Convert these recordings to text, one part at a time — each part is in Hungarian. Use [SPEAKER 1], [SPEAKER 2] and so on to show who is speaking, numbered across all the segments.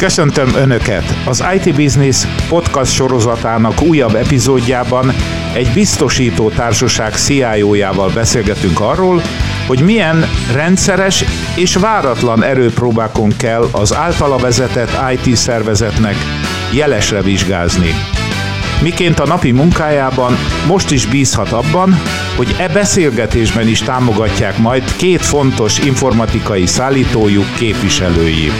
[SPEAKER 1] Köszöntöm Önöket! Az IT Business podcast sorozatának újabb epizódjában egy biztosító társaság CIO-jával beszélgetünk arról, hogy milyen rendszeres és váratlan erőpróbákon kell az általa vezetett IT szervezetnek jelesre vizsgázni. Miként a napi munkájában most is bízhat abban, hogy e beszélgetésben is támogatják majd két fontos informatikai szállítójuk képviselői.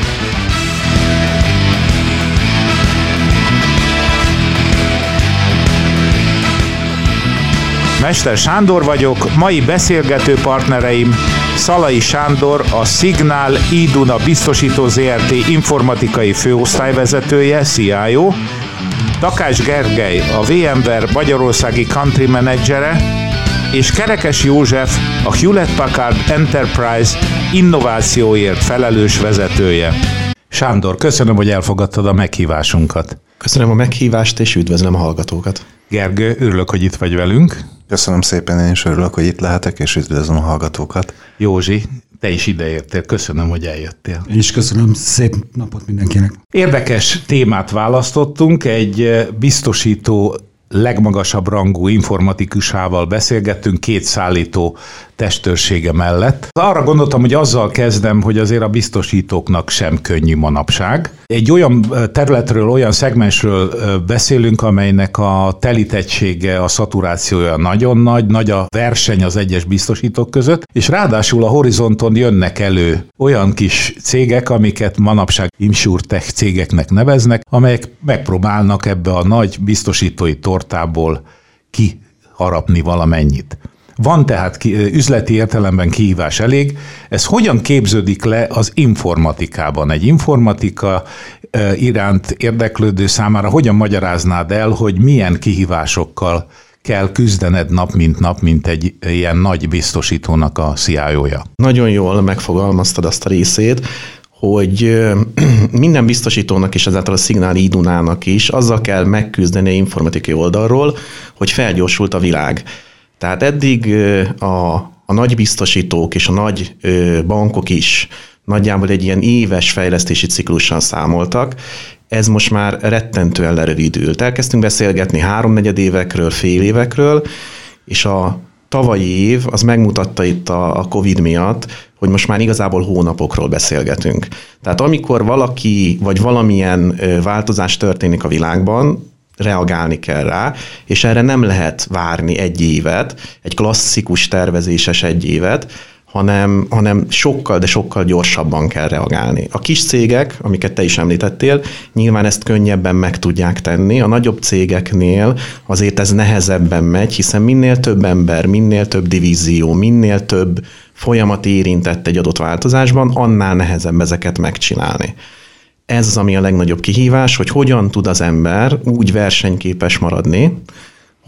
[SPEAKER 1] Mester Sándor vagyok, mai beszélgető partnereim Szalai Sándor, a Signál Iduna Biztosító ZRT informatikai főosztályvezetője, CIO, Takás Gergely, a VMware Magyarországi Country Managere, és Kerekes József, a Hewlett Packard Enterprise innovációért felelős vezetője. Sándor, köszönöm, hogy elfogadtad a meghívásunkat.
[SPEAKER 2] Köszönöm a meghívást, és üdvözlöm a hallgatókat.
[SPEAKER 1] Gergő, örülök, hogy itt vagy velünk.
[SPEAKER 3] Köszönöm szépen, én is örülök, hogy itt lehetek, és üdvözlöm a hallgatókat.
[SPEAKER 1] Józsi, te is ideértél, köszönöm, hogy eljöttél.
[SPEAKER 4] Én is köszönöm, szép napot mindenkinek.
[SPEAKER 1] Érdekes témát választottunk, egy biztosító legmagasabb rangú informatikusával beszélgettünk, két szállító testőrsége mellett. Arra gondoltam, hogy azzal kezdem, hogy azért a biztosítóknak sem könnyű manapság. Egy olyan területről, olyan szegmensről beszélünk, amelynek a telítettsége, a szaturációja nagyon nagy, nagy a verseny az egyes biztosítók között, és ráadásul a horizonton jönnek elő olyan kis cégek, amiket manapság insurtech cégeknek neveznek, amelyek megpróbálnak ebbe a nagy biztosítói tortából kiharapni valamennyit. Van tehát ki, üzleti értelemben kihívás elég. Ez hogyan képződik le az informatikában? Egy informatika iránt érdeklődő számára hogyan magyaráznád el, hogy milyen kihívásokkal kell küzdened nap mint nap, mint egy ilyen nagy biztosítónak a CIO-ja?
[SPEAKER 2] Nagyon jól megfogalmaztad azt a részét, hogy minden biztosítónak és ezáltal a szignál idunának is azzal kell megküzdeni informatikai oldalról, hogy felgyorsult a világ. Tehát eddig a, a nagy biztosítók és a nagy bankok is nagyjából egy ilyen éves fejlesztési ciklussal számoltak, ez most már rettentően lerövidült. Elkezdtünk beszélgetni háromnegyed évekről, fél évekről, és a tavalyi év az megmutatta itt a, a COVID miatt, hogy most már igazából hónapokról beszélgetünk. Tehát amikor valaki vagy valamilyen változás történik a világban, reagálni kell rá, és erre nem lehet várni egy évet, egy klasszikus tervezéses egy évet, hanem, hanem sokkal, de sokkal gyorsabban kell reagálni. A kis cégek, amiket te is említettél, nyilván ezt könnyebben meg tudják tenni, a nagyobb cégeknél azért ez nehezebben megy, hiszen minél több ember, minél több divízió, minél több folyamat érintett egy adott változásban, annál nehezebb ezeket megcsinálni ez az, ami a legnagyobb kihívás, hogy hogyan tud az ember úgy versenyképes maradni,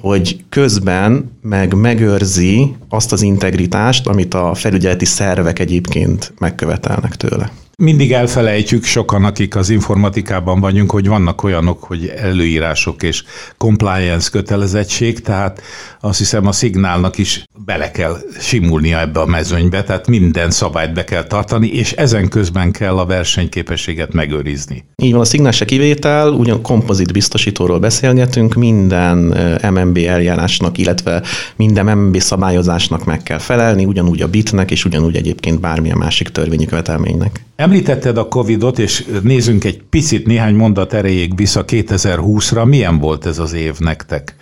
[SPEAKER 2] hogy közben meg megőrzi azt az integritást, amit a felügyeleti szervek egyébként megkövetelnek tőle
[SPEAKER 1] mindig elfelejtjük sokan, akik az informatikában vagyunk, hogy vannak olyanok, hogy előírások és compliance kötelezettség, tehát azt hiszem a szignálnak is bele kell simulnia ebbe a mezőnybe, tehát minden szabályt be kell tartani, és ezen közben kell a versenyképességet megőrizni.
[SPEAKER 2] Így van, a szignál se kivétel, ugyan kompozit biztosítóról beszélgetünk, minden MMB eljárásnak, illetve minden MMB szabályozásnak meg kell felelni, ugyanúgy a bitnek, és ugyanúgy egyébként bármilyen másik törvényi követelménynek.
[SPEAKER 1] Említetted a Covid-ot, és nézzünk egy picit néhány mondat erejéig vissza 2020-ra. Milyen volt ez az év nektek?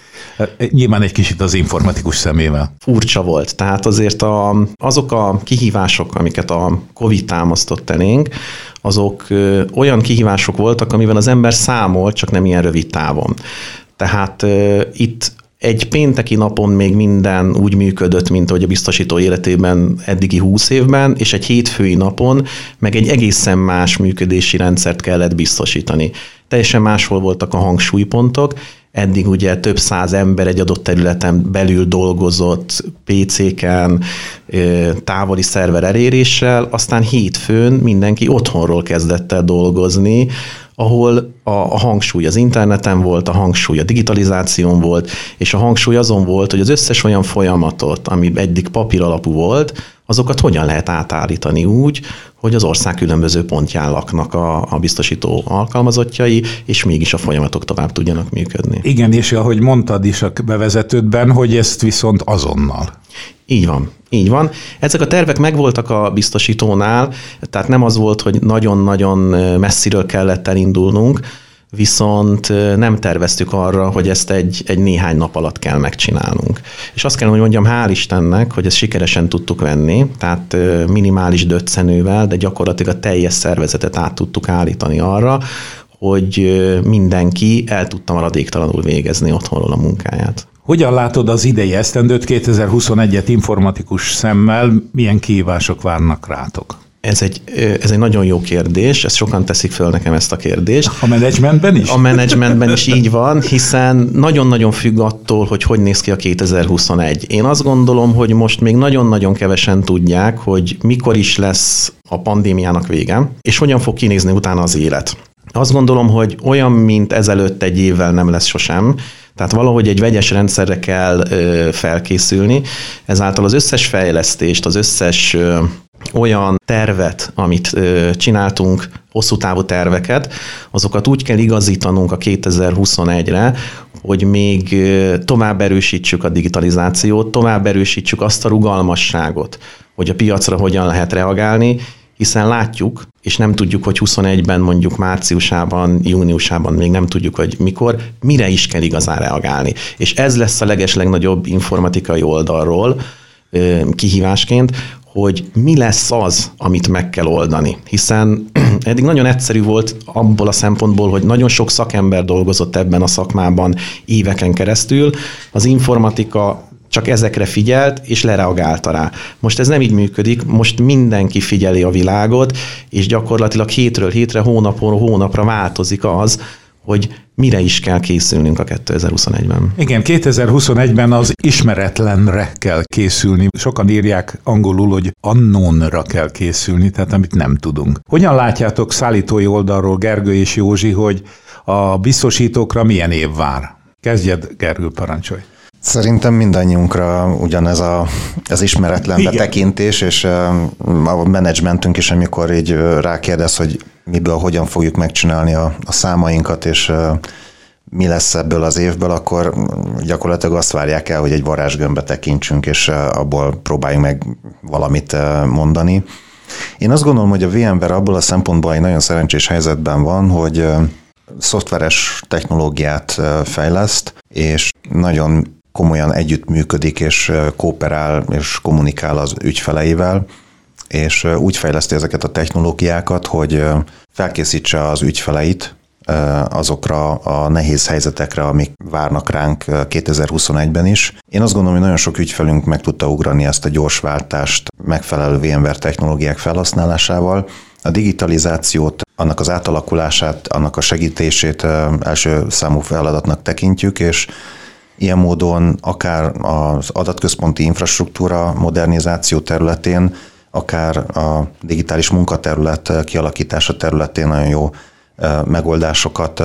[SPEAKER 1] Nyilván egy kicsit az informatikus szemével.
[SPEAKER 2] Furcsa volt. Tehát azért a, azok a kihívások, amiket a Covid támasztott elénk, azok olyan kihívások voltak, amivel az ember számol, csak nem ilyen rövid távon. Tehát uh, itt egy pénteki napon még minden úgy működött, mint ahogy a biztosító életében eddigi húsz évben, és egy hétfői napon meg egy egészen más működési rendszert kellett biztosítani. Teljesen máshol voltak a hangsúlypontok, eddig ugye több száz ember egy adott területen belül dolgozott PC-ken, távoli szerver eléréssel, aztán hétfőn mindenki otthonról kezdett el dolgozni, ahol a, a hangsúly az interneten volt, a hangsúly a digitalizáción volt, és a hangsúly azon volt, hogy az összes olyan folyamatot, ami eddig papír alapú volt, azokat hogyan lehet átállítani úgy, hogy az ország különböző pontján laknak a, a biztosító alkalmazottjai, és mégis a folyamatok tovább tudjanak működni.
[SPEAKER 1] Igen, és ahogy mondtad is a bevezetődben, hogy ezt viszont azonnal.
[SPEAKER 2] Így van, így van. Ezek a tervek megvoltak a biztosítónál, tehát nem az volt, hogy nagyon-nagyon messziről kellett elindulnunk, viszont nem terveztük arra, hogy ezt egy, egy néhány nap alatt kell megcsinálnunk. És azt kell, hogy mondjam, hál' Istennek, hogy ezt sikeresen tudtuk venni, tehát minimális döccenővel, de gyakorlatilag a teljes szervezetet át tudtuk állítani arra, hogy mindenki el tudta maradéktalanul végezni otthonról a munkáját.
[SPEAKER 1] Hogyan látod az idei esztendőt 2021-et informatikus szemmel, milyen kihívások várnak rátok?
[SPEAKER 2] Ez egy, ez egy nagyon jó kérdés, ezt sokan teszik föl nekem ezt a kérdést.
[SPEAKER 1] A menedzsmentben is?
[SPEAKER 2] A menedzsmentben is így van, hiszen nagyon-nagyon függ attól, hogy hogy néz ki a 2021. Én azt gondolom, hogy most még nagyon-nagyon kevesen tudják, hogy mikor is lesz a pandémiának vége, és hogyan fog kinézni utána az élet. Azt gondolom, hogy olyan, mint ezelőtt egy évvel nem lesz sosem, tehát valahogy egy vegyes rendszerre kell felkészülni, ezáltal az összes fejlesztést, az összes olyan tervet, amit csináltunk, hosszú távú terveket, azokat úgy kell igazítanunk a 2021-re, hogy még tovább erősítsük a digitalizációt, tovább erősítsük azt a rugalmasságot, hogy a piacra hogyan lehet reagálni, hiszen látjuk, és nem tudjuk, hogy 21-ben mondjuk márciusában, júniusában még nem tudjuk, hogy mikor, mire is kell igazán reagálni. És ez lesz a legeslegnagyobb informatikai oldalról kihívásként, hogy mi lesz az, amit meg kell oldani. Hiszen eddig nagyon egyszerű volt abból a szempontból, hogy nagyon sok szakember dolgozott ebben a szakmában éveken keresztül. Az informatika csak ezekre figyelt, és lereagálta rá. Most ez nem így működik, most mindenki figyeli a világot, és gyakorlatilag hétről hétre, hónapról hónapra változik az, hogy mire is kell készülnünk a 2021-ben.
[SPEAKER 1] Igen, 2021-ben az ismeretlenre kell készülni. Sokan írják angolul, hogy unknownra kell készülni, tehát amit nem tudunk. Hogyan látjátok szállítói oldalról, Gergő és Józsi, hogy a biztosítókra milyen év vár? Kezdjed, Gergő, parancsolj.
[SPEAKER 3] Szerintem mindannyiunkra ugyanez a, az ismeretlen Igen. betekintés, és a menedzsmentünk is, amikor így rákérdez, hogy miből hogyan fogjuk megcsinálni a, a számainkat, és mi lesz ebből az évből, akkor gyakorlatilag azt várják el, hogy egy varázsgömbbe tekintsünk, és abból próbáljunk meg valamit mondani. Én azt gondolom, hogy a VMware abból a szempontból egy nagyon szerencsés helyzetben van, hogy szoftveres technológiát fejleszt, és nagyon komolyan együttműködik, és kooperál, és kommunikál az ügyfeleivel, és úgy fejleszti ezeket a technológiákat, hogy felkészítse az ügyfeleit azokra a nehéz helyzetekre, amik várnak ránk 2021-ben is. Én azt gondolom, hogy nagyon sok ügyfelünk meg tudta ugrani ezt a gyors váltást megfelelő VMware technológiák felhasználásával. A digitalizációt, annak az átalakulását, annak a segítését első számú feladatnak tekintjük, és Ilyen módon akár az adatközponti infrastruktúra modernizáció területén, akár a digitális munkaterület kialakítása területén nagyon jó megoldásokat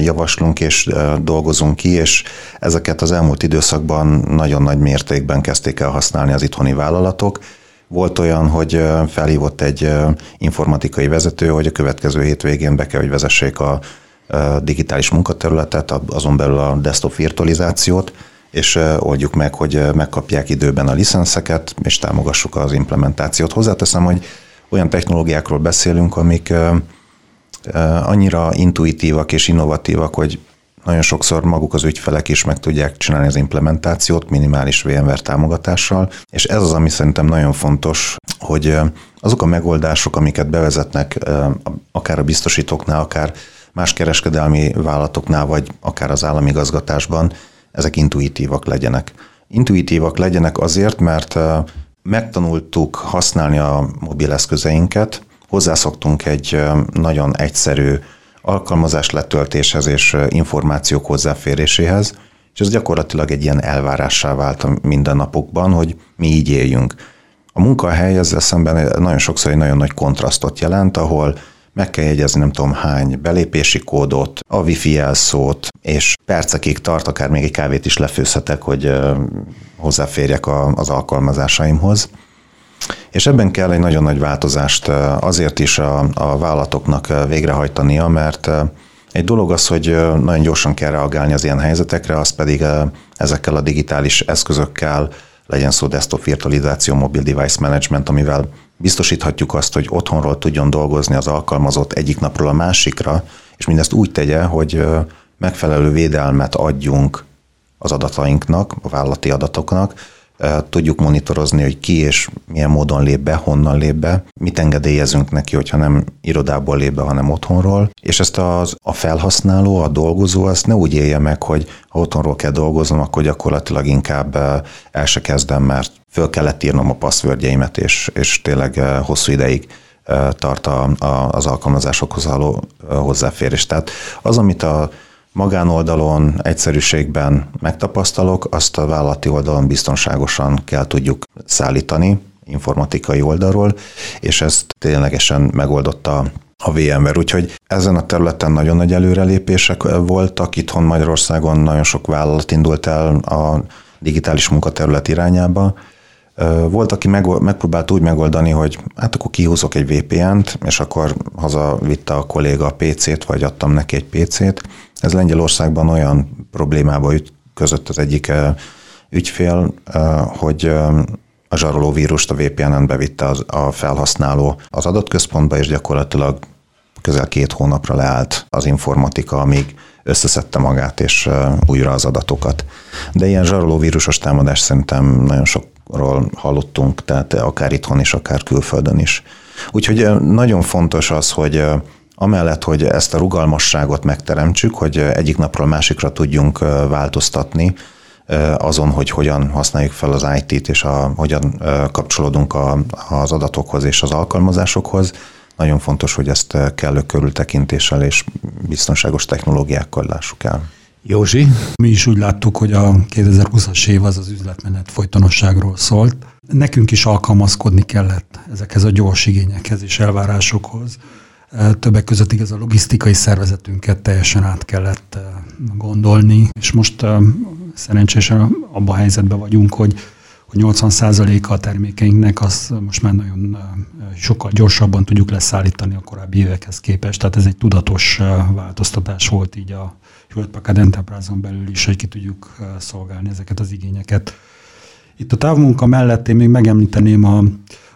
[SPEAKER 3] javaslunk és dolgozunk ki, és ezeket az elmúlt időszakban nagyon nagy mértékben kezdték el használni az itthoni vállalatok. Volt olyan, hogy felhívott egy informatikai vezető, hogy a következő hétvégén be kell, hogy vezessék a digitális munkaterületet, azon belül a desktop virtualizációt, és oldjuk meg, hogy megkapják időben a licenszeket, és támogassuk az implementációt. Hozzáteszem, hogy olyan technológiákról beszélünk, amik annyira intuitívak és innovatívak, hogy nagyon sokszor maguk az ügyfelek is meg tudják csinálni az implementációt minimális VMware támogatással, és ez az, ami szerintem nagyon fontos, hogy azok a megoldások, amiket bevezetnek akár a biztosítóknál, akár más kereskedelmi vállalatoknál, vagy akár az állami igazgatásban, ezek intuitívak legyenek. Intuitívak legyenek azért, mert megtanultuk használni a mobileszközeinket, hozzászoktunk egy nagyon egyszerű alkalmazás letöltéshez és információk hozzáféréséhez, és ez gyakorlatilag egy ilyen elvárássá vált a mindennapokban, hogy mi így éljünk. A munkahely ezzel szemben nagyon sokszor egy nagyon nagy kontrasztot jelent, ahol meg kell jegyezni nem tudom hány belépési kódot, a wifi jelszót, és percekig tart, akár még egy kávét is lefőzhetek, hogy hozzáférjek az alkalmazásaimhoz. És ebben kell egy nagyon nagy változást azért is a, a vállalatoknak végrehajtania, mert egy dolog az, hogy nagyon gyorsan kell reagálni az ilyen helyzetekre, az pedig ezekkel a digitális eszközökkel, legyen szó desktop virtualizáció, mobil device management, amivel biztosíthatjuk azt, hogy otthonról tudjon dolgozni az alkalmazott egyik napról a másikra, és mindezt úgy tegye, hogy megfelelő védelmet adjunk az adatainknak, a vállalati adatoknak, tudjuk monitorozni, hogy ki és milyen módon lép be, honnan lép be, mit engedélyezünk neki, hogyha nem irodából lép be, hanem otthonról, és ezt az, a felhasználó, a dolgozó azt ne úgy élje meg, hogy ha otthonról kell dolgoznom, akkor gyakorlatilag inkább el se kezdem, mert föl kellett írnom a passzvördjeimet, és, és tényleg hosszú ideig tart a, a, az alkalmazásokhoz való hozzáférés. Tehát az, amit a magánoldalon, egyszerűségben megtapasztalok, azt a vállalati oldalon biztonságosan kell tudjuk szállítani informatikai oldalról, és ezt ténylegesen megoldotta a VMware. Úgyhogy ezen a területen nagyon nagy előrelépések voltak. Itthon Magyarországon nagyon sok vállalat indult el a digitális munkaterület irányába. Volt, aki meg, megpróbált úgy megoldani, hogy hát akkor kihúzok egy VPN-t, és akkor hazavitte a kolléga a PC-t, vagy adtam neki egy PC-t, ez Lengyelországban olyan problémába között az egyik ügyfél, hogy a zsaroló vírust a VPN-en bevitte az, a felhasználó az adatközpontba, és gyakorlatilag közel két hónapra leállt az informatika, amíg összeszedte magát és újra az adatokat. De ilyen zsaroló vírusos támadás szerintem nagyon sokról hallottunk, tehát akár itthon is, akár külföldön is. Úgyhogy nagyon fontos az, hogy Amellett, hogy ezt a rugalmasságot megteremtsük, hogy egyik napról másikra tudjunk változtatni, azon, hogy hogyan használjuk fel az IT-t, és a, hogyan kapcsolódunk a, az adatokhoz és az alkalmazásokhoz. Nagyon fontos, hogy ezt kellő körültekintéssel és biztonságos technológiákkal lássuk el.
[SPEAKER 1] Józsi?
[SPEAKER 4] Mi is úgy láttuk, hogy a 2020-as év az az üzletmenet folytonosságról szólt. Nekünk is alkalmazkodni kellett ezekhez a gyors igényekhez és elvárásokhoz. Többek között igaz a logisztikai szervezetünket teljesen át kellett gondolni, és most szerencsésen abban a helyzetben vagyunk, hogy hogy 80%-a a termékeinknek az most már nagyon sokkal gyorsabban tudjuk leszállítani a korábbi évekhez képest. Tehát ez egy tudatos változtatás volt így a Hewlett Packard Enterprise-on belül is, hogy ki tudjuk szolgálni ezeket az igényeket. Itt a távmunka mellett én még megemlíteném a,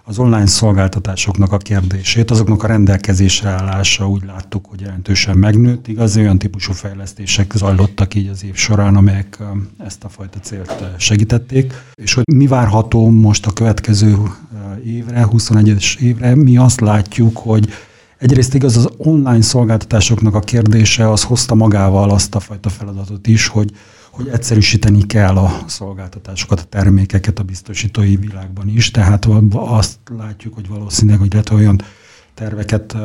[SPEAKER 4] az online szolgáltatásoknak a kérdését, azoknak a rendelkezésre állása úgy láttuk, hogy jelentősen megnőtt. Igaz, olyan típusú fejlesztések zajlottak így az év során, amelyek ezt a fajta célt segítették. És hogy mi várható most a következő évre, 21-es évre, mi azt látjuk, hogy Egyrészt igaz, az online szolgáltatásoknak a kérdése az hozta magával azt a fajta feladatot is, hogy hogy egyszerűsíteni kell a szolgáltatásokat, a termékeket a biztosítói világban is, tehát azt látjuk, hogy valószínűleg, lehet olyan terveket,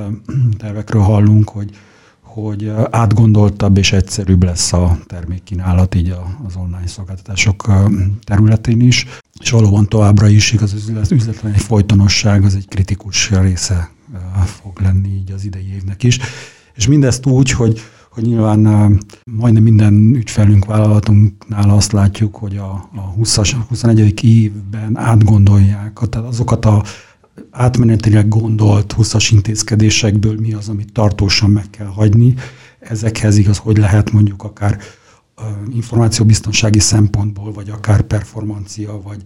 [SPEAKER 4] tervekről hallunk, hogy, hogy átgondoltabb és egyszerűbb lesz a termékkínálat így az online szolgáltatások területén is, és valóban továbbra is igaz, az üzletlen egy folytonosság, az egy kritikus része fog lenni így az idei évnek is. És mindezt úgy, hogy hogy nyilván majdnem minden ügyfelünk, vállalatunknál azt látjuk, hogy a, a 20 21. évben átgondolják, tehát azokat a átmenetileg gondolt 20-as intézkedésekből mi az, amit tartósan meg kell hagyni. Ezekhez igaz, hogy lehet mondjuk akár információbiztonsági szempontból, vagy akár performancia, vagy,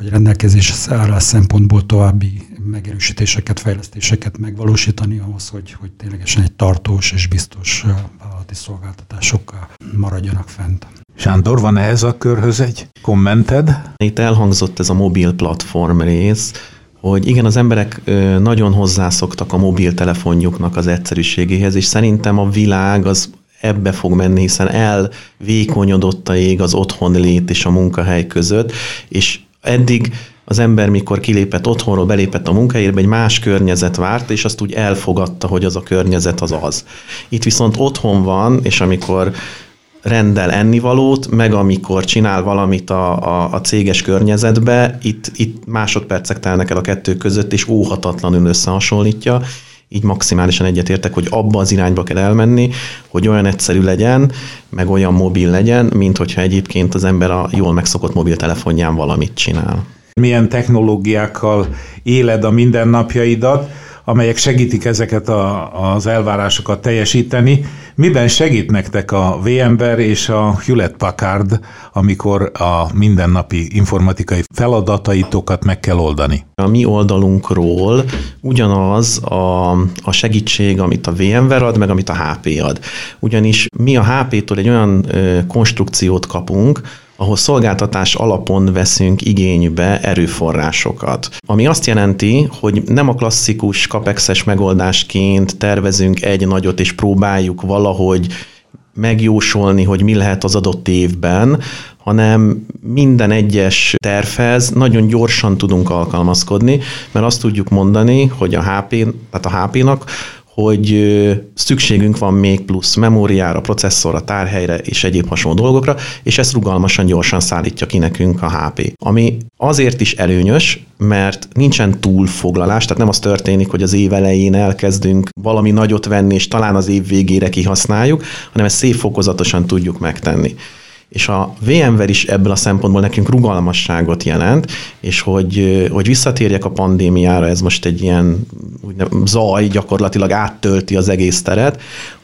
[SPEAKER 4] vagy rendelkezés állás szempontból további megerősítéseket, fejlesztéseket megvalósítani ahhoz, hogy, hogy ténylegesen egy tartós és biztos vállalati szolgáltatásokkal maradjanak fent.
[SPEAKER 1] Sándor, van ehhez a körhöz egy kommented?
[SPEAKER 2] Itt elhangzott ez a mobil platform rész, hogy igen, az emberek nagyon hozzászoktak a mobiltelefonjuknak az egyszerűségéhez, és szerintem a világ az ebbe fog menni, hiszen elvékonyodott a ég az otthon lét és a munkahely között, és eddig az ember, mikor kilépett otthonról, belépett a munkahelyébe, egy más környezet várt, és azt úgy elfogadta, hogy az a környezet az az. Itt viszont otthon van, és amikor rendel ennivalót, meg amikor csinál valamit a, a, a céges környezetbe, itt, itt másodpercek telnek el a kettő között, és óhatatlanul összehasonlítja, így maximálisan egyetértek, hogy abba az irányba kell elmenni, hogy olyan egyszerű legyen, meg olyan mobil legyen, mint hogyha egyébként az ember a jól megszokott mobiltelefonján valamit csinál.
[SPEAKER 1] milyen technológiákkal éled a mindennapjaidat, amelyek segítik ezeket a, az elvárásokat teljesíteni. Miben segít nektek a VMware és a Hewlett Packard, amikor a mindennapi informatikai feladataitokat meg kell oldani?
[SPEAKER 2] A mi oldalunkról ugyanaz a, a segítség, amit a VMware ad, meg amit a HP ad. Ugyanis mi a HP-tól egy olyan ö, konstrukciót kapunk, ahol szolgáltatás alapon veszünk igénybe erőforrásokat. Ami azt jelenti, hogy nem a klasszikus kapexes megoldásként tervezünk egy nagyot és próbáljuk valahogy megjósolni, hogy mi lehet az adott évben, hanem minden egyes tervhez nagyon gyorsan tudunk alkalmazkodni, mert azt tudjuk mondani, hogy a HP, tehát a HP-nak hogy szükségünk van még plusz memóriára, processzorra, tárhelyre és egyéb hasonló dolgokra, és ezt rugalmasan, gyorsan szállítja ki nekünk a HP. Ami azért is előnyös, mert nincsen túlfoglalás, tehát nem az történik, hogy az év elején elkezdünk valami nagyot venni, és talán az év végére kihasználjuk, hanem ezt szép fokozatosan tudjuk megtenni és a VMware is ebből a szempontból nekünk rugalmasságot jelent, és hogy, hogy visszatérjek a pandémiára, ez most egy ilyen zaj gyakorlatilag áttölti az egész teret,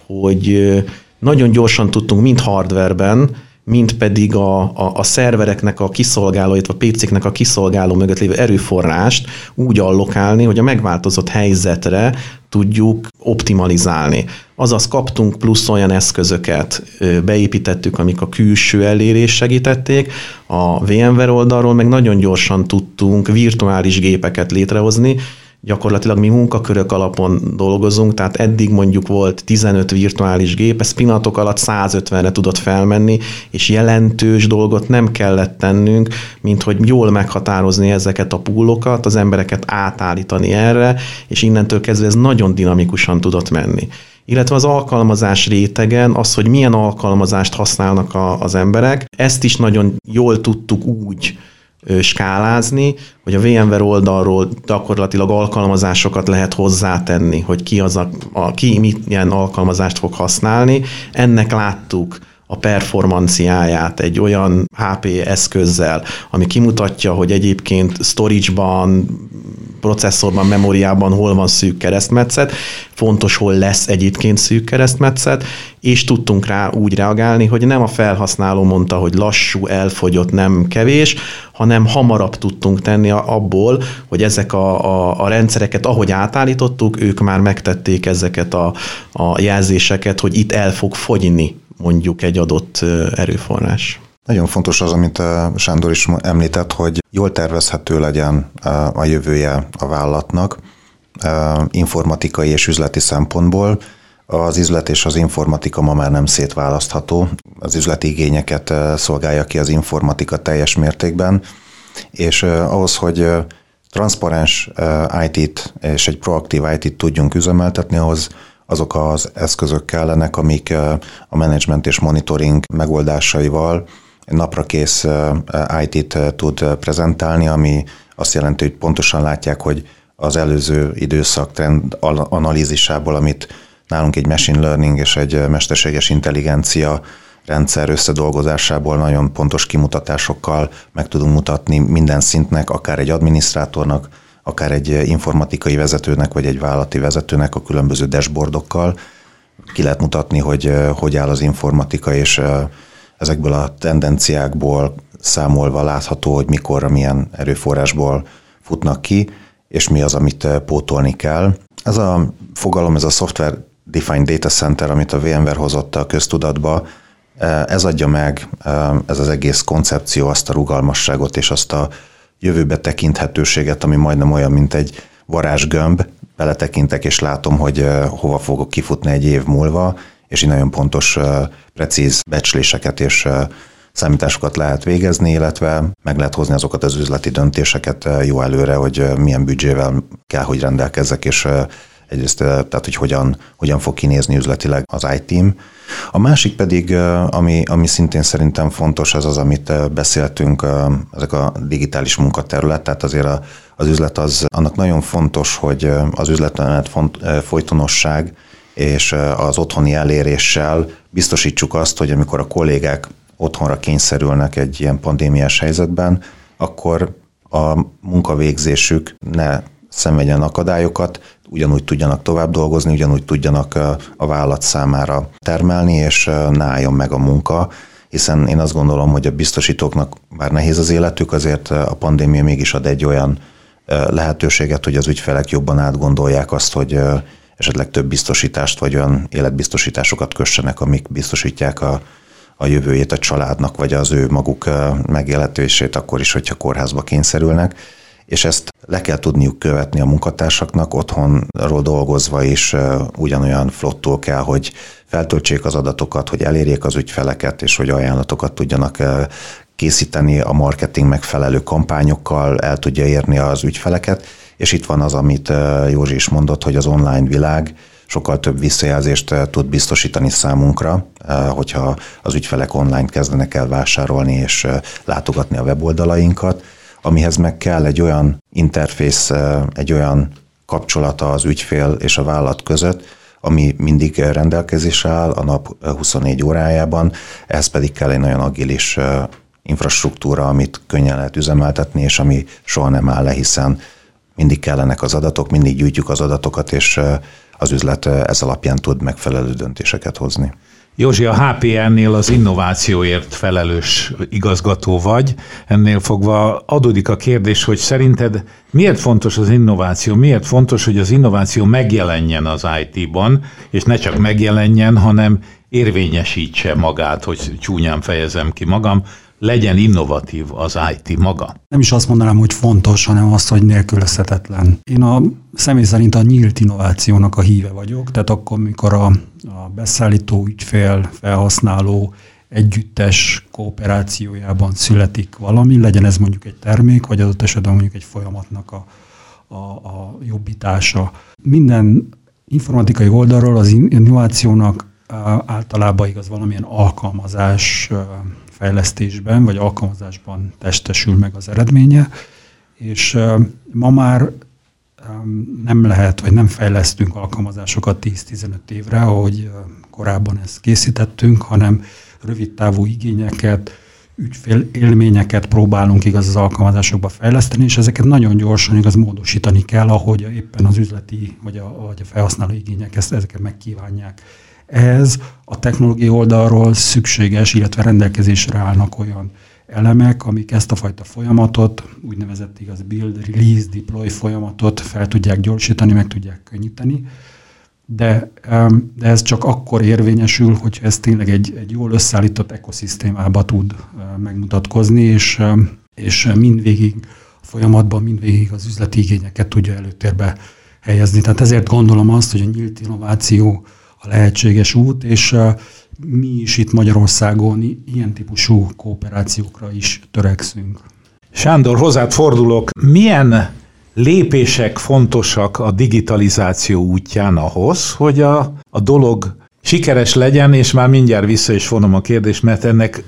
[SPEAKER 2] hogy nagyon gyorsan tudtunk mind hardwareben, mint pedig a, a, a szervereknek a kiszolgáló, illetve a PC-knek a kiszolgáló mögött lévő erőforrást úgy allokálni, hogy a megváltozott helyzetre tudjuk optimalizálni. Azaz kaptunk plusz olyan eszközöket, beépítettük, amik a külső elérés segítették, a VMware oldalról meg nagyon gyorsan tudtunk virtuális gépeket létrehozni, gyakorlatilag mi munkakörök alapon dolgozunk, tehát eddig mondjuk volt 15 virtuális gép, ez pillanatok alatt 150-re tudott felmenni, és jelentős dolgot nem kellett tennünk, mint hogy jól meghatározni ezeket a púlokat, az embereket átállítani erre, és innentől kezdve ez nagyon dinamikusan tudott menni. Illetve az alkalmazás rétegen, az, hogy milyen alkalmazást használnak a, az emberek, ezt is nagyon jól tudtuk úgy skálázni, hogy a VMware oldalról gyakorlatilag alkalmazásokat lehet hozzátenni, hogy ki, az a, a, ki milyen alkalmazást fog használni. Ennek láttuk a performanciáját egy olyan HP eszközzel, ami kimutatja, hogy egyébként storage-ban, processzorban, memóriában hol van szűk keresztmetszet, fontos, hol lesz egyébként szűk keresztmetszet, és tudtunk rá úgy reagálni, hogy nem a felhasználó mondta, hogy lassú, elfogyott, nem kevés, hanem hamarabb tudtunk tenni abból, hogy ezek a, a, a rendszereket, ahogy átállítottuk, ők már megtették ezeket a, a jelzéseket, hogy itt el fog fogyni mondjuk egy adott erőforrás.
[SPEAKER 3] Nagyon fontos az, amit Sándor is említett, hogy jól tervezhető legyen a jövője a vállalatnak informatikai és üzleti szempontból. Az üzlet és az informatika ma már nem szétválasztható. Az üzleti igényeket szolgálja ki az informatika teljes mértékben, és ahhoz, hogy transzparens IT-t és egy proaktív IT-t tudjunk üzemeltetni, ahhoz azok az eszközök kellenek, amik a menedzsment és monitoring megoldásaival napra kész IT-t tud prezentálni, ami azt jelenti, hogy pontosan látják, hogy az előző időszak trend analízisából, amit nálunk egy machine learning és egy mesterséges intelligencia rendszer összedolgozásából nagyon pontos kimutatásokkal meg tudunk mutatni minden szintnek, akár egy adminisztrátornak, akár egy informatikai vezetőnek, vagy egy vállalati vezetőnek a különböző dashboardokkal. Ki lehet mutatni, hogy hogy áll az informatika, és ezekből a tendenciákból számolva látható, hogy mikor, milyen erőforrásból futnak ki, és mi az, amit pótolni kell. Ez a fogalom, ez a Software Defined Data Center, amit a VMware hozott a köztudatba, ez adja meg, ez az egész koncepció azt a rugalmasságot és azt a jövőbe tekinthetőséget, ami majdnem olyan, mint egy varázsgömb, beletekintek és látom, hogy hova fogok kifutni egy év múlva, és így nagyon pontos, precíz becsléseket és számításokat lehet végezni, illetve meg lehet hozni azokat az üzleti döntéseket jó előre, hogy milyen büdzsével kell, hogy rendelkezzek, és egyrészt tehát, hogy hogyan, hogyan fog kinézni üzletileg az IT-team. A másik pedig, ami, ami szintén szerintem fontos, az az, amit beszéltünk, ezek a digitális munkaterület, tehát azért a, az üzlet az, annak nagyon fontos, hogy az üzletmenet folytonosság és az otthoni eléréssel biztosítsuk azt, hogy amikor a kollégák otthonra kényszerülnek egy ilyen pandémiás helyzetben, akkor a munkavégzésük ne szenvedjen akadályokat, ugyanúgy tudjanak tovább dolgozni, ugyanúgy tudjanak a vállalat számára termelni, és ne álljon meg a munka, hiszen én azt gondolom, hogy a biztosítóknak bár nehéz az életük, azért a pandémia mégis ad egy olyan lehetőséget, hogy az ügyfelek jobban átgondolják azt, hogy esetleg több biztosítást vagy olyan életbiztosításokat kössenek, amik biztosítják a, a jövőjét a családnak, vagy az ő maguk megélhetését akkor is, hogyha kórházba kényszerülnek és ezt le kell tudniuk követni a munkatársaknak, otthonról dolgozva is ugyanolyan flottul kell, hogy feltöltsék az adatokat, hogy elérjék az ügyfeleket, és hogy ajánlatokat tudjanak készíteni a marketing megfelelő kampányokkal, el tudja érni az ügyfeleket, és itt van az, amit Józsi is mondott, hogy az online világ sokkal több visszajelzést tud biztosítani számunkra, hogyha az ügyfelek online kezdenek el vásárolni és látogatni a weboldalainkat, amihez meg kell egy olyan interfész, egy olyan kapcsolata az ügyfél és a vállalat között, ami mindig rendelkezésre áll a nap 24 órájában, ehhez pedig kell egy nagyon agilis infrastruktúra, amit könnyen lehet üzemeltetni, és ami soha nem áll le, hiszen mindig kellenek az adatok, mindig gyűjtjük az adatokat, és az üzlet ez alapján tud megfelelő döntéseket hozni.
[SPEAKER 1] Józsi, a HPN-nél az innovációért felelős igazgató vagy. Ennél fogva adódik a kérdés, hogy szerinted miért fontos az innováció? Miért fontos, hogy az innováció megjelenjen az IT-ban, és ne csak megjelenjen, hanem érvényesítse magát, hogy csúnyán fejezem ki magam, legyen innovatív az IT maga.
[SPEAKER 4] Nem is azt mondanám, hogy fontos, hanem azt, hogy nélkülözhetetlen. Én a személy szerint a nyílt innovációnak a híve vagyok, tehát akkor, mikor a, a beszállító, ügyfél, felhasználó együttes kooperációjában születik valami, legyen ez mondjuk egy termék, vagy adott esetben mondjuk egy folyamatnak a, a, a jobbítása. Minden informatikai oldalról az innovációnak általában igaz valamilyen alkalmazás fejlesztésben vagy alkalmazásban testesül meg az eredménye, és ma már nem lehet, vagy nem fejlesztünk alkalmazásokat 10-15 évre, ahogy korábban ezt készítettünk, hanem rövid távú igényeket, ügyfél élményeket próbálunk igaz az alkalmazásokba fejleszteni, és ezeket nagyon gyorsan igaz módosítani kell, ahogy éppen az üzleti vagy a, vagy a felhasználó igények ezt, ezeket megkívánják. Ehhez a technológiai oldalról szükséges, illetve rendelkezésre állnak olyan elemek, amik ezt a fajta folyamatot, úgynevezett igaz build, release, deploy folyamatot fel tudják gyorsítani, meg tudják könnyíteni. De, de ez csak akkor érvényesül, hogyha ez tényleg egy, egy jól összeállított ekoszisztémába tud megmutatkozni, és, és mindvégig a folyamatban mindvégig az üzleti igényeket tudja előtérbe helyezni. Tehát ezért gondolom azt, hogy a nyílt innováció a lehetséges út, és mi is itt Magyarországon ilyen típusú kooperációkra is törekszünk.
[SPEAKER 1] Sándor, hozzád fordulok. Milyen lépések fontosak a digitalizáció útján ahhoz, hogy a, a dolog sikeres legyen, és már mindjárt vissza is vonom a kérdést, mert ennek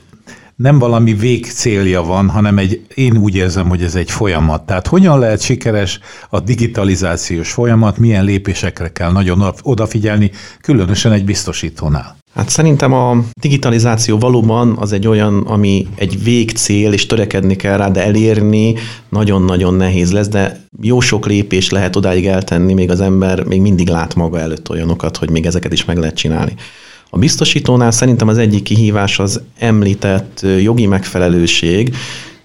[SPEAKER 1] nem valami végcélja van, hanem egy, én úgy érzem, hogy ez egy folyamat. Tehát hogyan lehet sikeres a digitalizációs folyamat, milyen lépésekre kell nagyon odafigyelni, különösen egy biztosítónál?
[SPEAKER 2] Hát szerintem a digitalizáció valóban az egy olyan, ami egy végcél, és törekedni kell rá, de elérni nagyon-nagyon nehéz lesz, de jó sok lépés lehet odáig eltenni, még az ember még mindig lát maga előtt olyanokat, hogy még ezeket is meg lehet csinálni. A biztosítónál szerintem az egyik kihívás az említett jogi megfelelőség,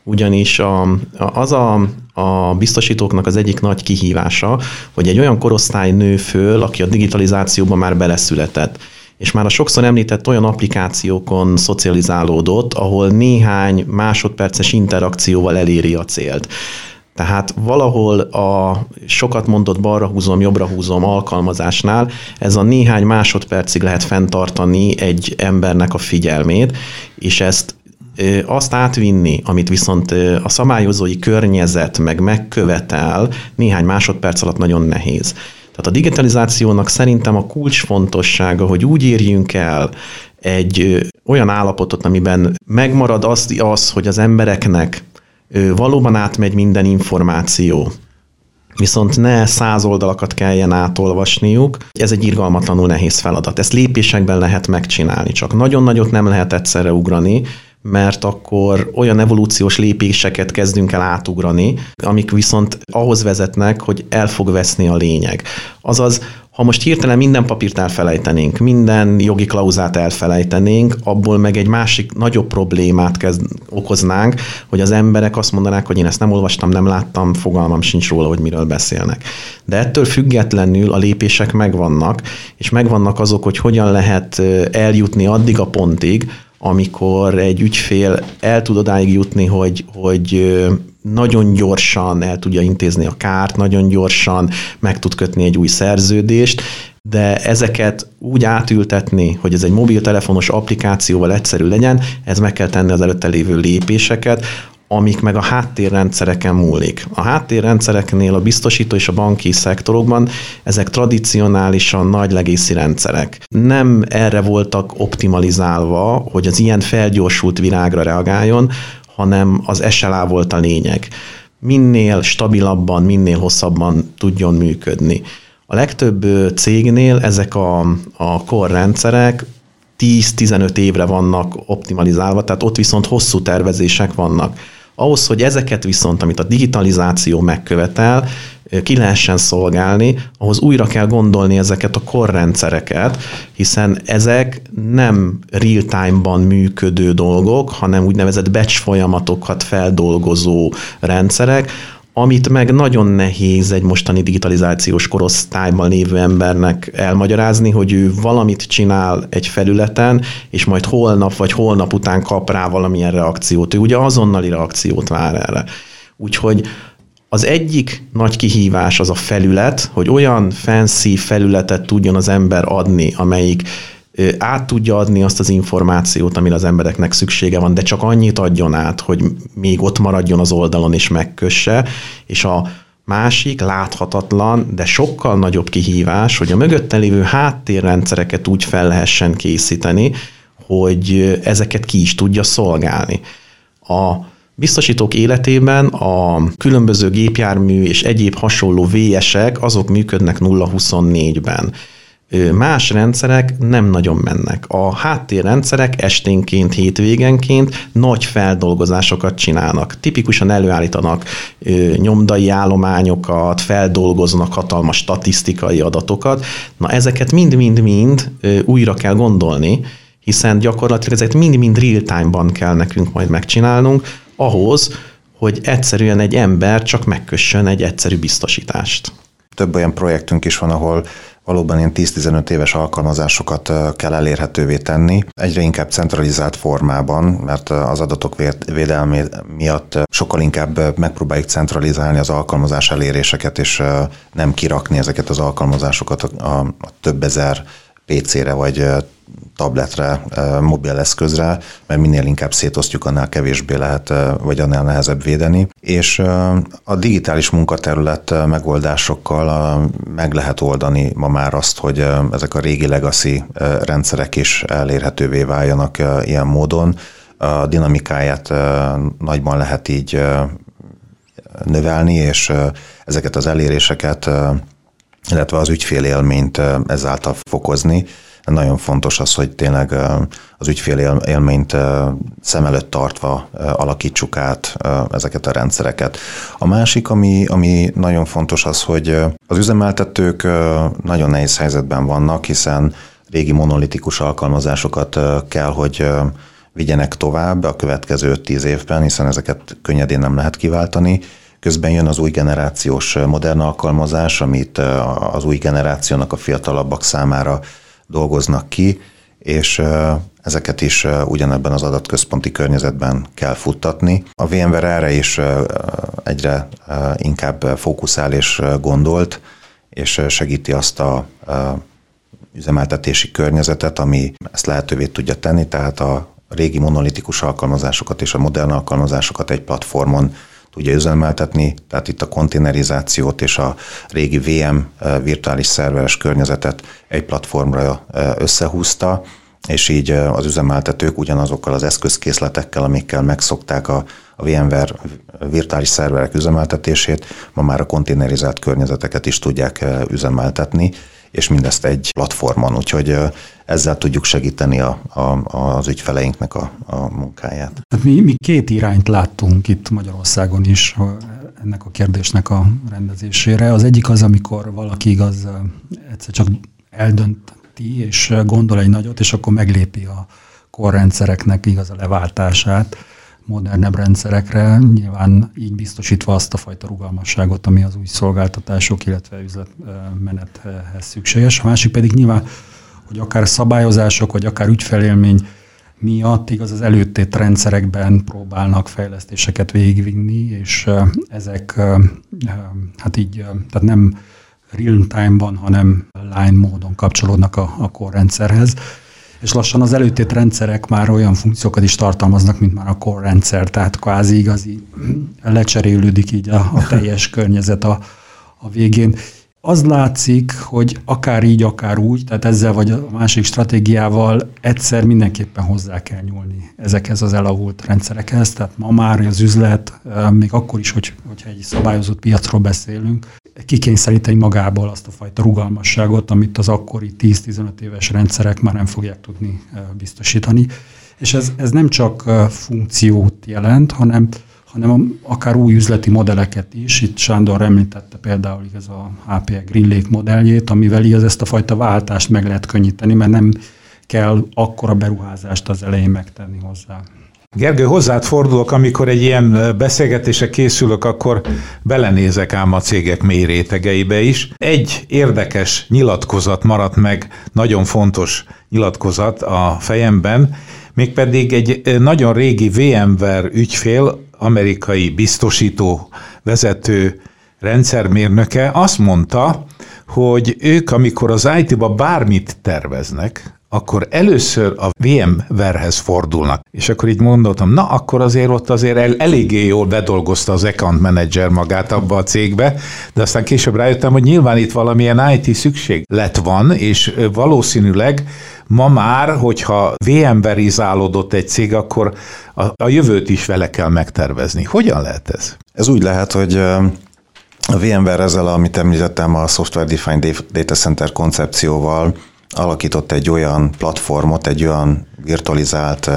[SPEAKER 2] ugyanis a, az a, a biztosítóknak az egyik nagy kihívása, hogy egy olyan korosztály nő föl, aki a digitalizációban már beleszületett és már a sokszor említett olyan applikációkon szocializálódott, ahol néhány másodperces interakcióval eléri a célt. Tehát valahol a sokat mondott balra húzom, jobbra húzom alkalmazásnál ez a néhány másodpercig lehet fenntartani egy embernek a figyelmét, és ezt azt átvinni, amit viszont a szabályozói környezet meg megkövetel, néhány másodperc alatt nagyon nehéz. Tehát a digitalizációnak szerintem a kulcsfontossága, hogy úgy érjünk el egy olyan állapotot, amiben megmarad az, az hogy az embereknek valóban átmegy minden információ, viszont ne száz oldalakat kelljen átolvasniuk. Ez egy irgalmatlanul nehéz feladat. Ezt lépésekben lehet megcsinálni, csak nagyon nagyot nem lehet egyszerre ugrani, mert akkor olyan evolúciós lépéseket kezdünk el átugrani, amik viszont ahhoz vezetnek, hogy el fog veszni a lényeg. Azaz, ha most hirtelen minden papírt elfelejtenénk, minden jogi klauzát elfelejtenénk, abból meg egy másik nagyobb problémát kezd, okoznánk, hogy az emberek azt mondanák, hogy én ezt nem olvastam, nem láttam, fogalmam sincs róla, hogy miről beszélnek. De ettől függetlenül a lépések megvannak, és megvannak azok, hogy hogyan lehet eljutni addig a pontig, amikor egy ügyfél el tud odáig jutni, hogy, hogy nagyon gyorsan el tudja intézni a kárt, nagyon gyorsan meg tud kötni egy új szerződést, de ezeket úgy átültetni, hogy ez egy mobiltelefonos applikációval egyszerű legyen, ez meg kell tenni az előtte lévő lépéseket, amik meg a háttérrendszereken múlik. A háttérrendszereknél a biztosító és a banki szektorokban ezek tradicionálisan nagy legészi rendszerek. Nem erre voltak optimalizálva, hogy az ilyen felgyorsult virágra reagáljon, hanem az SLA volt a lényeg. Minél stabilabban, minél hosszabban tudjon működni. A legtöbb cégnél ezek a, a korrendszerek 10-15 évre vannak optimalizálva, tehát ott viszont hosszú tervezések vannak. Ahhoz, hogy ezeket viszont, amit a digitalizáció megkövetel, ki lehessen szolgálni, ahhoz újra kell gondolni ezeket a korrendszereket, hiszen ezek nem real-time-ban működő dolgok, hanem úgynevezett batch folyamatokat feldolgozó rendszerek, amit meg nagyon nehéz egy mostani digitalizációs korosztályban lévő embernek elmagyarázni, hogy ő valamit csinál egy felületen, és majd holnap vagy holnap után kap rá valamilyen reakciót. Ő ugye azonnali reakciót vár erre. Úgyhogy az egyik nagy kihívás az a felület, hogy olyan fancy felületet tudjon az ember adni, amelyik át tudja adni azt az információt, amire az embereknek szüksége van, de csak annyit adjon át, hogy még ott maradjon az oldalon és megkösse, és a másik láthatatlan, de sokkal nagyobb kihívás, hogy a mögötte lévő háttérrendszereket úgy fel lehessen készíteni, hogy ezeket ki is tudja szolgálni. A biztosítók életében a különböző gépjármű és egyéb hasonló VS-ek azok működnek 0-24-ben más rendszerek nem nagyon mennek. A háttérrendszerek esténként, hétvégenként nagy feldolgozásokat csinálnak. Tipikusan előállítanak nyomdai állományokat, feldolgoznak hatalmas statisztikai adatokat. Na ezeket mind-mind-mind újra kell gondolni, hiszen gyakorlatilag ezeket mind-mind real-time-ban kell nekünk majd megcsinálnunk, ahhoz, hogy egyszerűen egy ember csak megkössön egy egyszerű biztosítást.
[SPEAKER 3] Több olyan projektünk is van, ahol valóban ilyen 10-15 éves alkalmazásokat kell elérhetővé tenni, egyre inkább centralizált formában, mert az adatok védelmé miatt sokkal inkább megpróbáljuk centralizálni az alkalmazás eléréseket, és nem kirakni ezeket az alkalmazásokat a több ezer PC-re vagy tabletre, mobileszközre, mert minél inkább szétosztjuk, annál kevésbé lehet, vagy annál nehezebb védeni. És a digitális munkaterület megoldásokkal meg lehet oldani ma már azt, hogy ezek a régi legacy rendszerek is elérhetővé váljanak ilyen módon. A dinamikáját nagyban lehet így növelni, és ezeket az eléréseket, illetve az ügyfélélményt ezáltal fokozni nagyon fontos az, hogy tényleg az ügyfél élményt szem előtt tartva alakítsuk át ezeket a rendszereket. A másik, ami, ami nagyon fontos az, hogy az üzemeltetők nagyon nehéz helyzetben vannak, hiszen régi monolitikus alkalmazásokat kell, hogy vigyenek tovább a következő 5-10 évben, hiszen ezeket könnyedén nem lehet kiváltani. Közben jön az új generációs modern alkalmazás, amit az új generációnak a fiatalabbak számára dolgoznak ki, és ezeket is ugyanebben az adatközponti környezetben kell futtatni. A VMware erre is egyre inkább fókuszál és gondolt, és segíti azt a üzemeltetési környezetet, ami ezt lehetővé tudja tenni, tehát a régi monolitikus alkalmazásokat és a modern alkalmazásokat egy platformon tudja üzemeltetni, tehát itt a konténerizációt és a régi VM virtuális szerveres környezetet egy platformra összehúzta, és így az üzemeltetők ugyanazokkal az eszközkészletekkel, amikkel megszokták a, a VMware virtuális szerverek üzemeltetését, ma már a konténerizált környezeteket is tudják üzemeltetni, és mindezt egy platformon, úgyhogy ezzel tudjuk segíteni a, a, az ügyfeleinknek a, a munkáját.
[SPEAKER 4] Mi, mi két irányt láttunk itt Magyarországon is ennek a kérdésnek a rendezésére. Az egyik az, amikor valaki igaz egyszer csak eldönti és gondol egy nagyot, és akkor meglépi a korrendszereknek igaz a leváltását modernebb rendszerekre, nyilván így biztosítva azt a fajta rugalmasságot, ami az új szolgáltatások, illetve üzletmenethez szükséges. A másik pedig nyilván, hogy akár szabályozások, vagy akár ügyfelélmény miatt igaz az előttét rendszerekben próbálnak fejlesztéseket végigvinni, és ezek hát így, tehát nem real-time-ban, hanem line módon kapcsolódnak a, a core rendszerhez és lassan az előttét rendszerek már olyan funkciókat is tartalmaznak, mint már a core rendszer, tehát kvázi igazi lecserélődik így a, a teljes környezet a, a végén. Az látszik, hogy akár így, akár úgy, tehát ezzel vagy a másik stratégiával egyszer mindenképpen hozzá kell nyúlni ezekhez az elavult rendszerekhez. Tehát ma már az üzlet, még akkor is, hogy, hogyha egy szabályozott piacról beszélünk, kikényszeríteni magából azt a fajta rugalmasságot, amit az akkori 10-15 éves rendszerek már nem fogják tudni biztosítani. És ez, ez nem csak funkciót jelent, hanem, hanem akár új üzleti modelleket is. Itt Sándor említette például igaz a HPE Green Lake modelljét, amivel igaz ezt a fajta váltást meg lehet könnyíteni, mert nem kell akkora beruházást az elején megtenni hozzá.
[SPEAKER 1] Gergő, hozzád fordulok, amikor egy ilyen beszélgetésre készülök, akkor belenézek ám a cégek mély rétegeibe is. Egy érdekes nyilatkozat maradt meg, nagyon fontos nyilatkozat a fejemben, mégpedig egy nagyon régi VMware ügyfél, amerikai biztosító vezető rendszermérnöke azt mondta, hogy ők, amikor az IT-ba bármit terveznek, akkor először a VMware-hez fordulnak. És akkor így mondottam, na akkor azért ott azért el, eléggé jól bedolgozta az account manager magát abba a cégbe, de aztán később rájöttem, hogy nyilván itt valamilyen IT szükség lett van, és valószínűleg ma már, hogyha VMware-izálódott egy cég, akkor a, a jövőt is vele kell megtervezni. Hogyan lehet ez?
[SPEAKER 3] Ez úgy lehet, hogy a VMware ezzel, amit említettem, a Software Defined Data Center koncepcióval alakított egy olyan platformot, egy olyan virtualizált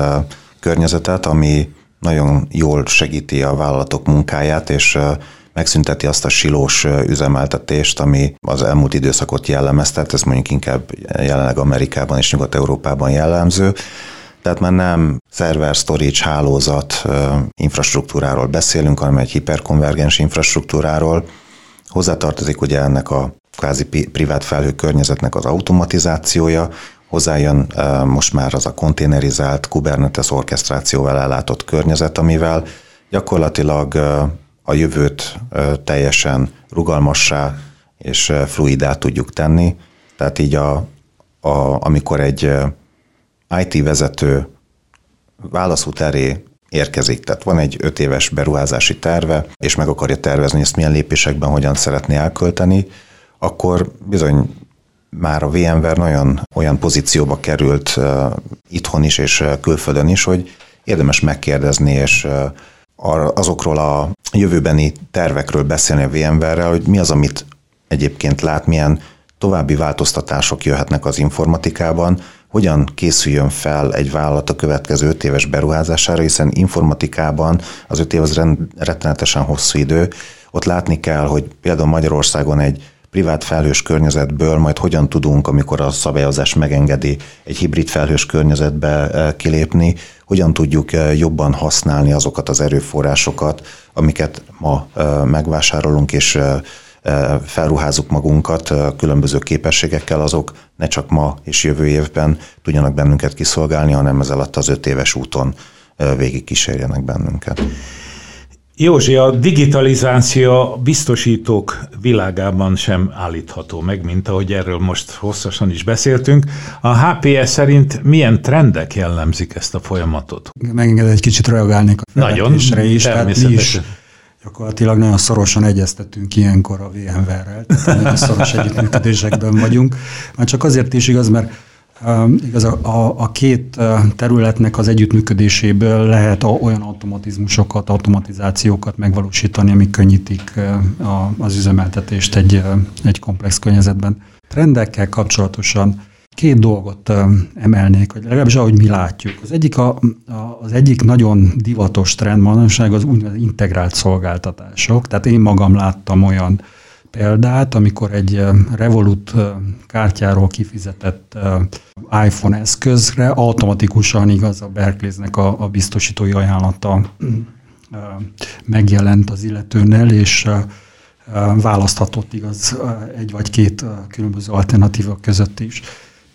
[SPEAKER 3] környezetet, ami nagyon jól segíti a vállalatok munkáját, és megszünteti azt a silós üzemeltetést, ami az elmúlt időszakot jellemezte, ez mondjuk inkább jelenleg Amerikában és Nyugat-Európában jellemző. Tehát már nem szerver storage hálózat infrastruktúráról beszélünk, hanem egy hiperkonvergens infrastruktúráról. Hozzátartozik ugye ennek a kvázi privát felhő környezetnek az automatizációja, hozzájön most már az a konténerizált Kubernetes orkesztrációval ellátott környezet, amivel gyakorlatilag a jövőt teljesen rugalmassá és fluidá tudjuk tenni. Tehát így a, a, amikor egy IT vezető válaszút elé érkezik. Tehát van egy öt éves beruházási terve, és meg akarja tervezni, ezt milyen lépésekben hogyan szeretné elkölteni, akkor bizony már a VMware nagyon olyan pozícióba került itthon is és külföldön is, hogy érdemes megkérdezni, és azokról a jövőbeni tervekről beszélni a VMware-rel, hogy mi az, amit egyébként lát, milyen további változtatások jöhetnek az informatikában, hogyan készüljön fel egy vállalat a következő öt éves beruházására, hiszen informatikában az öt év az rettenetesen hosszú idő. Ott látni kell, hogy például Magyarországon egy privát felhős környezetből majd hogyan tudunk, amikor a szabályozás megengedi egy hibrid felhős környezetbe eh, kilépni, hogyan tudjuk eh, jobban használni azokat az erőforrásokat, amiket ma eh, megvásárolunk, és felruházunk magunkat különböző képességekkel, azok ne csak ma és jövő évben tudjanak bennünket kiszolgálni, hanem ez alatt az öt éves úton végig kísérjenek bennünket.
[SPEAKER 1] Józsi, a digitalizáció biztosítók világában sem állítható meg, mint ahogy erről most hosszasan is beszéltünk. A HPS szerint milyen trendek jellemzik ezt a folyamatot?
[SPEAKER 4] Megenged egy kicsit reagálnék a
[SPEAKER 1] Nagyon,
[SPEAKER 4] is. Mi is gyakorlatilag nagyon szorosan egyeztetünk ilyenkor a VMware-rel, tehát nagyon szoros együttműködésekben vagyunk. Már csak azért is igaz, mert Igaz, a, a két területnek az együttműködéséből lehet olyan automatizmusokat, automatizációkat megvalósítani, amik könnyítik az üzemeltetést egy, egy komplex környezetben. Trendekkel kapcsolatosan két dolgot emelnék, vagy legalábbis ahogy mi látjuk. Az egyik, a, a, az egyik nagyon divatos trend manapság az úgynevezett integrált szolgáltatások. Tehát én magam láttam olyan példát, amikor egy Revolut kártyáról kifizetett iPhone eszközre automatikusan igaz a Berkeley-nek a, a biztosítói ajánlata megjelent az illetőnél, és választhatott igaz egy vagy két különböző alternatíva között is.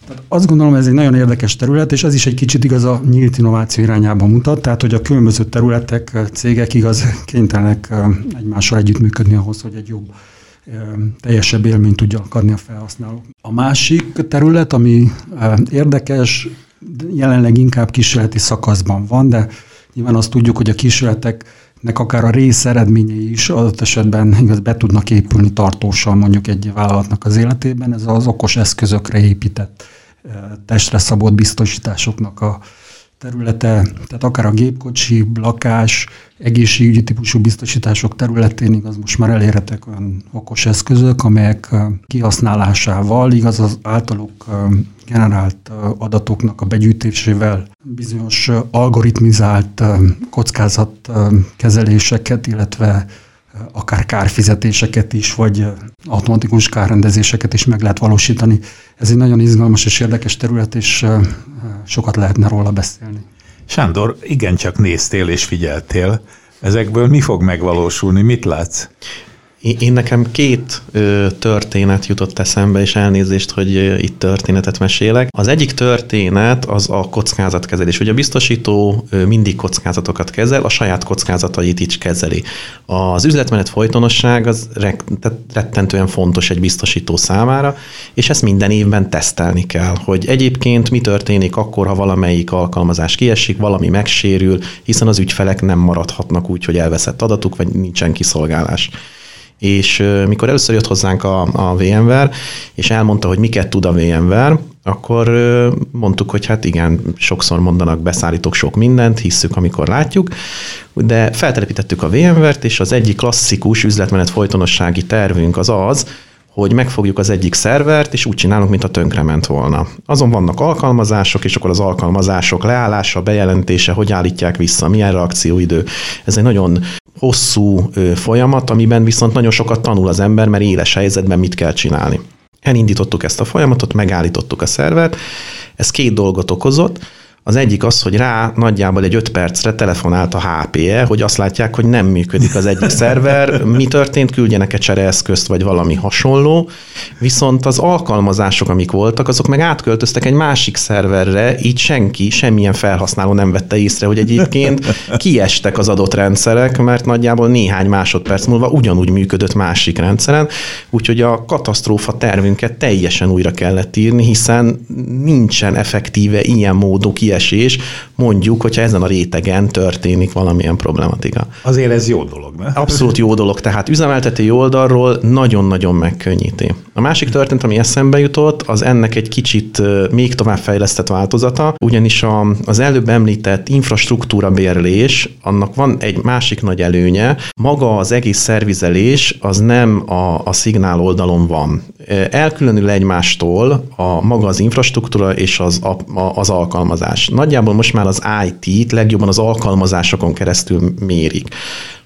[SPEAKER 4] Tehát azt gondolom, ez egy nagyon érdekes terület, és ez is egy kicsit igaz a nyílt innováció irányába mutat, tehát hogy a különböző területek, cégek igaz kénytelenek egymással együttműködni ahhoz, hogy egy jobb teljesebb élményt tudjanak adni a felhasználók. A másik terület, ami érdekes, jelenleg inkább kísérleti szakaszban van, de nyilván azt tudjuk, hogy a kísérleteknek akár a rész eredményei is adott esetben igaz be tudnak épülni tartósan mondjuk egy vállalatnak az életében. Ez az okos eszközökre épített testre szabott biztosításoknak a területe, tehát akár a gépkocsi, lakás, egészségügyi típusú biztosítások területén igaz most már elérhetek olyan okos eszközök, amelyek kihasználásával igaz az általuk generált adatoknak a begyűjtésével bizonyos algoritmizált kockázatkezeléseket, illetve akár kárfizetéseket is, vagy automatikus kárrendezéseket is meg lehet valósítani. Ez egy nagyon izgalmas és érdekes terület, és sokat lehetne róla beszélni.
[SPEAKER 1] Sándor, igencsak néztél és figyeltél. Ezekből mi fog megvalósulni? Mit látsz?
[SPEAKER 2] Én nekem két ö, történet jutott eszembe, és elnézést, hogy ö, itt történetet mesélek. Az egyik történet az a kockázatkezelés. Ugye a biztosító ö, mindig kockázatokat kezel, a saját kockázatait is kezeli. Az üzletmenet folytonosság az rettentően fontos egy biztosító számára, és ezt minden évben tesztelni kell, hogy egyébként mi történik akkor, ha valamelyik alkalmazás kiesik, valami megsérül, hiszen az ügyfelek nem maradhatnak úgy, hogy elveszett adatuk, vagy nincsen kiszolgálás és mikor először jött hozzánk a, a VMware, és elmondta, hogy miket tud a VMware, akkor mondtuk, hogy hát igen, sokszor mondanak, beszállítok sok mindent, hisszük, amikor látjuk, de feltelepítettük a VMware-t, és az egyik klasszikus üzletmenet folytonossági tervünk az az, hogy megfogjuk az egyik szervert, és úgy csinálunk, mint a tönkrement volna. Azon vannak alkalmazások, és akkor az alkalmazások leállása, bejelentése, hogy állítják vissza, milyen reakcióidő. Ez egy nagyon hosszú folyamat, amiben viszont nagyon sokat tanul az ember, mert éles helyzetben mit kell csinálni. Elindítottuk ezt a folyamatot, megállítottuk a szervert, ez két dolgot okozott. Az egyik az, hogy rá nagyjából egy 5 percre telefonált a HPE, hogy azt látják, hogy nem működik az egyik szerver, mi történt, küldjenek egy csereeszközt, vagy valami hasonló, viszont az alkalmazások, amik voltak, azok meg átköltöztek egy másik szerverre, így senki, semmilyen felhasználó nem vette észre, hogy egyébként kiestek az adott rendszerek, mert nagyjából néhány másodperc múlva ugyanúgy működött másik rendszeren, úgyhogy a katasztrófa tervünket teljesen újra kellett írni, hiszen nincsen effektíve ilyen módon IAX mondjuk, hogyha ezen a rétegen történik valamilyen problematika.
[SPEAKER 1] Azért ez jó dolog, ne?
[SPEAKER 2] Abszolút jó dolog, tehát üzemeltetői oldalról nagyon-nagyon megkönnyíti. A másik történt, ami eszembe jutott, az ennek egy kicsit még tovább fejlesztett változata, ugyanis a, az előbb említett infrastruktúra bérlés, annak van egy másik nagy előnye, maga az egész szervizelés az nem a, a szignál oldalon van. Elkülönül egymástól a maga az infrastruktúra és az, a, az alkalmazás. Nagyjából most már az IT-t legjobban az alkalmazásokon keresztül mérik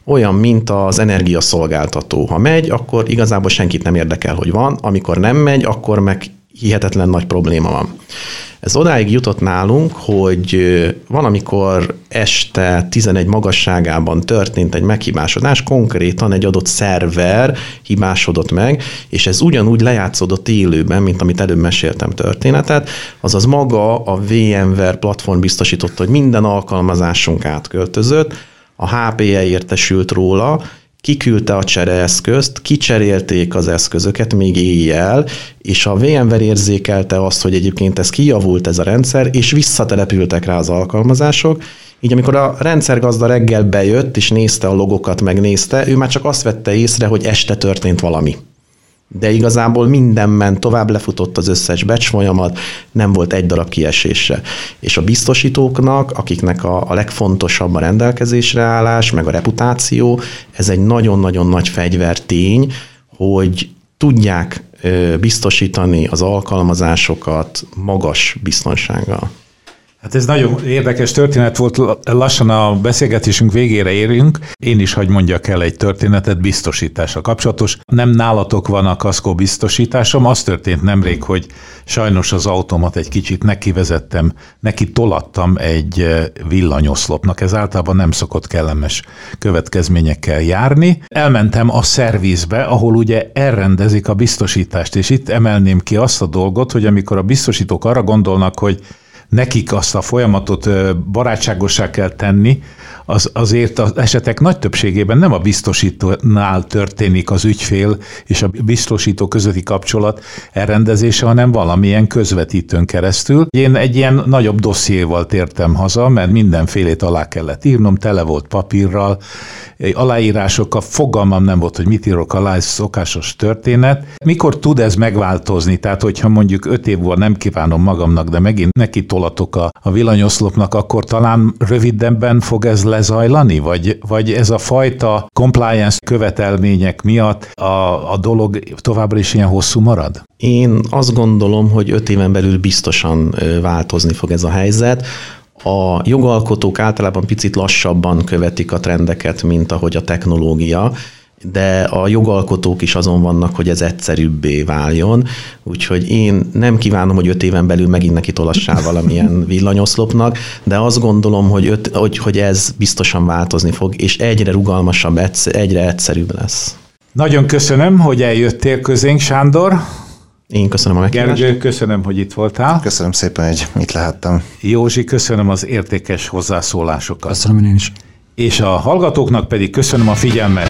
[SPEAKER 2] olyan, mint az energiaszolgáltató. Ha megy, akkor igazából senkit nem érdekel, hogy van, amikor nem megy, akkor meg hihetetlen nagy probléma van. Ez odáig jutott nálunk, hogy van, amikor este 11 magasságában történt egy meghibásodás, konkrétan egy adott szerver hibásodott meg, és ez ugyanúgy lejátszódott élőben, mint amit előbb meséltem történetet, azaz maga a VMware platform biztosította, hogy minden alkalmazásunk átköltözött, a HPE értesült róla, kiküldte a csereeszközt, kicserélték az eszközöket még éjjel, és a VMware érzékelte azt, hogy egyébként ez kijavult ez a rendszer, és visszatelepültek rá az alkalmazások, így amikor a rendszergazda reggel bejött, és nézte a logokat, megnézte, ő már csak azt vette észre, hogy este történt valami de igazából minden ment tovább, lefutott az összes becs folyamat, nem volt egy darab kiesése. És a biztosítóknak, akiknek a, a legfontosabb a rendelkezésre állás, meg a reputáció, ez egy nagyon-nagyon nagy fegyvertény, hogy tudják biztosítani az alkalmazásokat magas biztonsággal.
[SPEAKER 1] Hát ez nagyon érdekes történet volt, lassan a beszélgetésünk végére érünk. Én is hagy mondjak el egy történetet biztosításra kapcsolatos. Nem nálatok van a kaszkó biztosításom, az történt nemrég, hogy sajnos az automat egy kicsit nekivezettem, neki tolattam egy eh, villanyoszlopnak, ez általában nem szokott kellemes következményekkel járni. Elmentem a szervizbe, ahol ugye elrendezik a biztosítást, és itt emelném ki azt a dolgot, hogy amikor a biztosítók arra gondolnak, hogy nekik azt a folyamatot barátságosá kell tenni, az azért az esetek nagy többségében nem a biztosítónál történik az ügyfél és a biztosító közötti kapcsolat elrendezése, hanem valamilyen közvetítőn keresztül. Én egy ilyen nagyobb dossziéval tértem haza, mert mindenfélét alá kellett írnom, tele volt papírral, aláírásokkal, fogalmam nem volt, hogy mit írok alá, ez szokásos történet. Mikor tud ez megváltozni? Tehát, hogyha mondjuk öt év múlva nem kívánom magamnak, de megint neki tolatok a, a villanyoszlopnak, akkor talán rövidebben fog ez lezajlani? Vagy, vagy ez a fajta compliance követelmények miatt a, a dolog továbbra is ilyen hosszú marad?
[SPEAKER 2] Én azt gondolom, hogy öt éven belül biztosan változni fog ez a helyzet. A jogalkotók általában picit lassabban követik a trendeket, mint ahogy a technológia, de a jogalkotók is azon vannak, hogy ez egyszerűbbé váljon, úgyhogy én nem kívánom, hogy öt éven belül megint neki tolassál valamilyen villanyoszlopnak, de azt gondolom, hogy, öt, hogy, hogy ez biztosan változni fog, és egyre rugalmasabb, egyre egyszerűbb lesz.
[SPEAKER 1] Nagyon köszönöm, hogy eljöttél közénk, Sándor.
[SPEAKER 2] Én köszönöm a meghívást.
[SPEAKER 1] Gergő, köszönöm, hogy itt voltál.
[SPEAKER 3] Köszönöm szépen, hogy itt lehettem.
[SPEAKER 1] Józsi, köszönöm az értékes hozzászólásokat.
[SPEAKER 4] Köszönöm én is.
[SPEAKER 1] És a hallgatóknak pedig köszönöm a figyelmet.